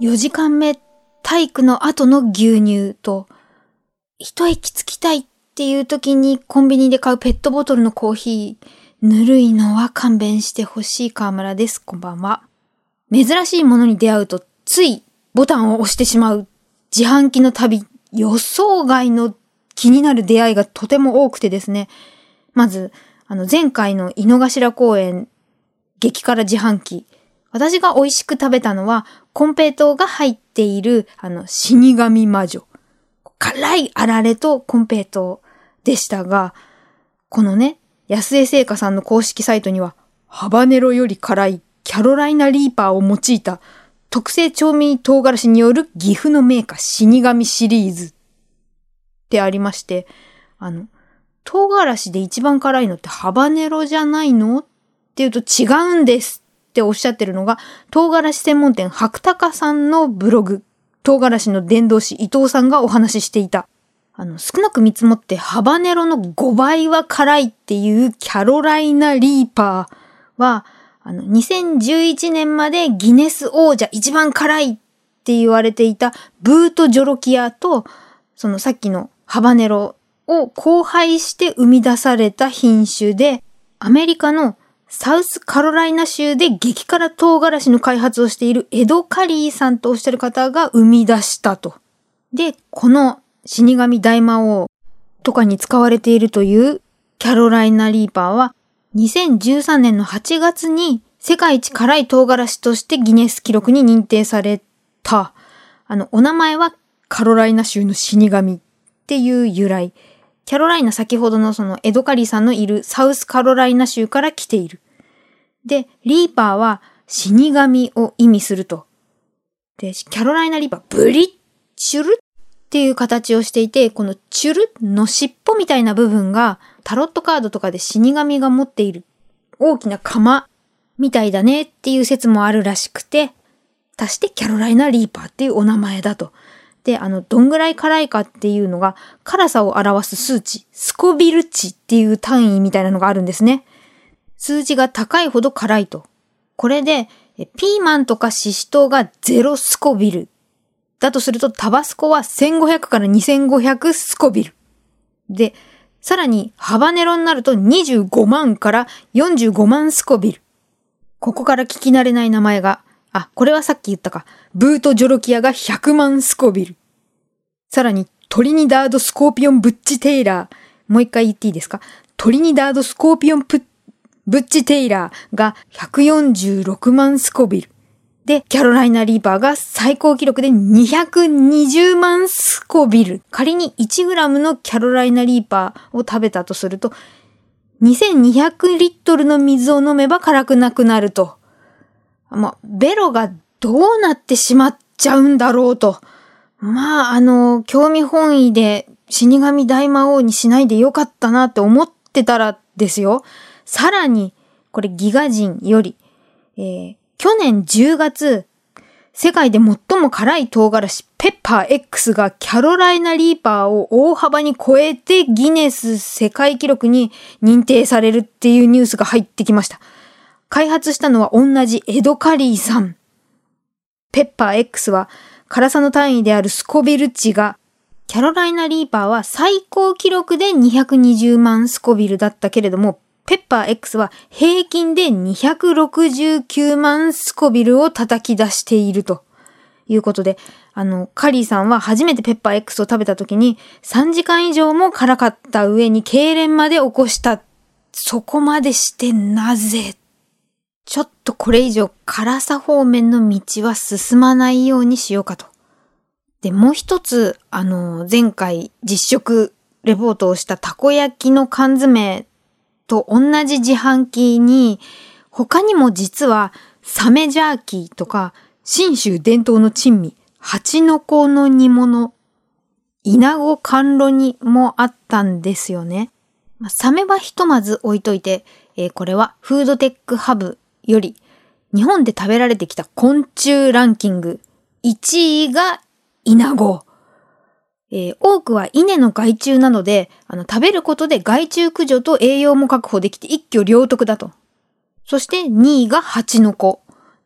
4時間目体育の後の牛乳と、一息つきたいっていう時にコンビニで買うペットボトルのコーヒー、ぬるいのは勘弁してほしい河村です。こんばんは。珍しいものに出会うと、ついボタンを押してしまう自販機の旅、予想外の気になる出会いがとても多くてですね。まず、あの、前回の井の頭公園、激辛自販機。私が美味しく食べたのは、コンペイトーが入っている、あの、死神魔女。辛いあられとコンペイトーでしたが、このね、安江製菓さんの公式サイトには、ハバネロより辛いキャロライナリーパーを用いた特製調味唐辛子による岐阜のメーカー死神シリーズってありまして、あの、唐辛子で一番辛いのってハバネロじゃないの？って言うと違うんですっておっしゃってるのが、唐辛子専門店白鷹さんのブログ、唐辛子の伝道師伊藤さんがお話ししていた。あの、少なく見積もってハバネロの5倍は辛いっていうキャロライナリーパーは、あの、2011年までギネス王者一番辛いって言われていたブートジョロキアと、そのさっきのハバネロを交配して生み出された品種で、アメリカのサウスカロライナ州で激辛唐辛子の開発をしているエド・カリーさんとおっしゃる方が生み出したと。で、この死神大魔王とかに使われているというキャロライナ・リーパーは2013年の8月に世界一辛い唐辛子としてギネス記録に認定された。あの、お名前はカロライナ州の死神っていう由来。キャロライナ先ほどのそのエドカリーさんのいるサウスカロライナ州から来ている。で、リーパーは死神を意味すると。で、キャロライナリーパー、ブリッチュルっていう形をしていて、このチュルの尻尾みたいな部分がタロットカードとかで死神が持っている大きな釜みたいだねっていう説もあるらしくて、足してキャロライナリーパーっていうお名前だと。で、あの、どんぐらい辛いかっていうのが、辛さを表す数値、スコビル値っていう単位みたいなのがあるんですね。数字が高いほど辛いと。これで、ピーマンとかシシトウが0スコビル。だとすると、タバスコは1500から2500スコビル。で、さらに、ハバネロになると25万から45万スコビル。ここから聞き慣れない名前が、あ、これはさっき言ったか。ブートジョロキアが100万スコビル。さらに、トリニダードスコーピオンブッチテイラー。もう一回言っていいですか？トリニダードスコーピオンブッチテイラーが146万スコビル。で、キャロライナ・リーパーが最高記録で220万スコビル。仮に 1g のキャロライナ・リーパーを食べたとすると、2200リットルの水を飲めば辛くなくなると。まあ、ベロがどうなってしまっちゃうんだろうと。まあ、あの、興味本位で死神大魔王にしないでよかったなって思ってたらですよ。さらに、これギガ人より、えー、去年10月、世界で最も辛い唐辛子ペッパー X がキャロライナリーパーを大幅に超えてギネス世界記録に認定されるっていうニュースが入ってきました。開発したのは同じエドカリーさん。ペッパー X は辛さの単位であるスコビル値がキャロライナリーパーは最高記録で220万スコビルだったけれども、ペッパー X は平均で269万スコビルを叩き出しているということで、あの、カリーさんは初めてペッパー X を食べた時に3時間以上も辛かった上に痙攣まで起こした。そこまでしてなぜちょっとこれ以上辛さ方面の道は進まないようにしようかと。で、もう一つ、あの、前回実食レポートをしたたこ焼きの缶詰と同じ自販機に、他にも実はサメジャーキーとか、新州伝統の珍味、蜂の子の煮物、イナゴ甘露煮もあったんですよね。まあ、サメはひとまず置いといて、えー、これはフードテックハブより、日本で食べられてきた昆虫ランキング、1位がイナゴ。えー、多くは稲の害虫なので、あの、食べることで害虫駆除と栄養も確保できて一挙両得だと。そして2位が蜂の子。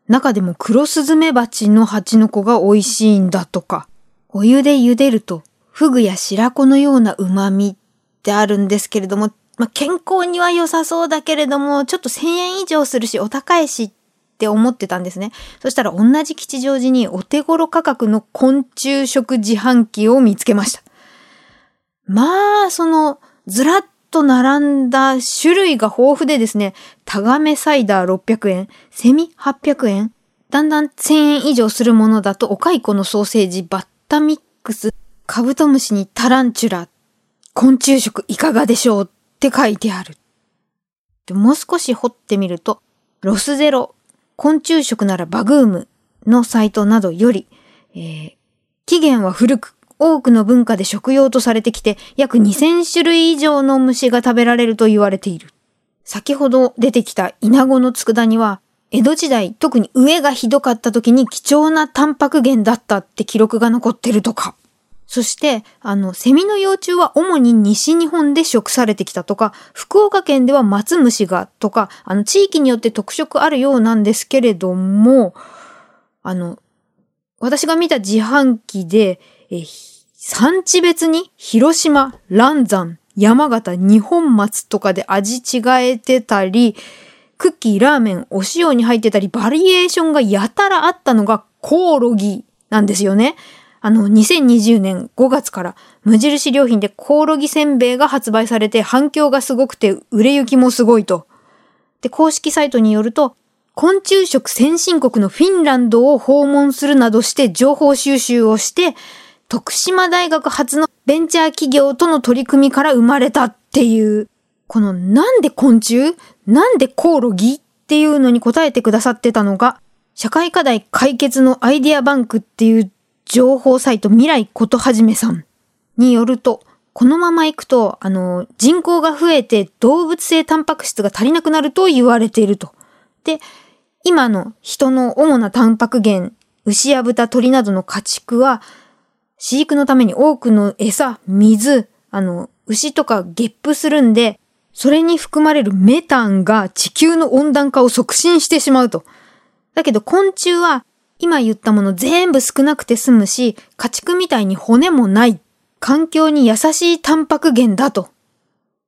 中でも黒スズメバチの蜂の子が美味しいんだとか、お湯で茹でると、フグや白子のような旨味ってあるんですけれども、まあ、健康には良さそうだけれども、ちょっと1000円以上するし、お高いしって思ってたんですね。そしたら同じ吉祥寺にお手頃価格の昆虫食自販機を見つけました。まあ、その、ずらっと並んだ種類が豊富でですね、タガメサイダー600円、セミ800円、だんだん1000円以上するものだと、お蚕のソーセージ、バッタミックス、カブトムシにタランチュラ、昆虫食いかがでしょうって書いてある。でもう少し掘ってみると、ロスゼロ、昆虫食ならバグームのサイトなどより、えー、期限は古く、多くの文化で食用とされてきて、約2000種類以上の虫が食べられると言われている。先ほど出てきたイナゴの佃煮は、江戸時代、特に上がひどかった時に貴重なタンパク源だったって記録が残ってるとか。そして、あの、セミの幼虫は主に西日本で食されてきたとか、福岡県では松虫がとか、あの、地域によって特色あるようなんですけれども、あの、私が見た自販機で、え産地別に広島、蘭山、山形、日本松とかで味違えてたり、クッキー、ラーメン、お塩に入ってたり、バリエーションがやたらあったのがコオロギなんですよね。あの、2020年5月から無印良品でコオロギせんべいが発売されて反響がすごくて売れ行きもすごいと。で、公式サイトによると、昆虫食先進国のフィンランドを訪問するなどして情報収集をして、徳島大学発のベンチャー企業との取り組みから生まれたっていう、このなんで昆虫？なんでコオロギ？っていうのに答えてくださってたのが、社会課題解決のアイディアバンクっていう情報サイト未来ことはじめさんによると、このまま行くと、あの、人口が増えて動物性タンパク質が足りなくなると言われていると。で、今の人の主なタンパク源、牛や豚、鳥などの家畜は、飼育のために多くの餌、水、あの、牛とかゲップするんで、それに含まれるメタンが地球の温暖化を促進してしまうと。だけど昆虫は今言ったもの全部少なくて済むし、家畜みたいに骨もない、環境に優しいタンパク源だと。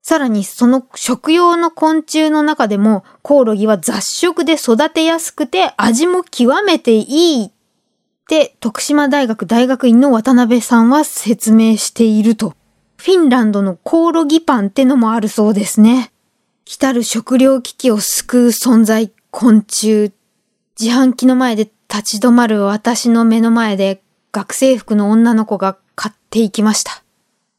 さらにその食用の昆虫の中でもコオロギは雑食で育てやすくて味も極めていいって徳島大学大学院の渡辺さんは説明していると。フィンランドのコオロギパンってのもあるそうですね。来たる食糧危機を救う存在、昆虫。自販機の前で立ち止まる私の目の前で学生服の女の子が買っていきました。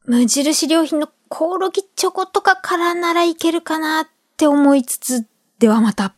無印良品のコオロギチョコとかからならいけるかなって思いつつ、ではまた。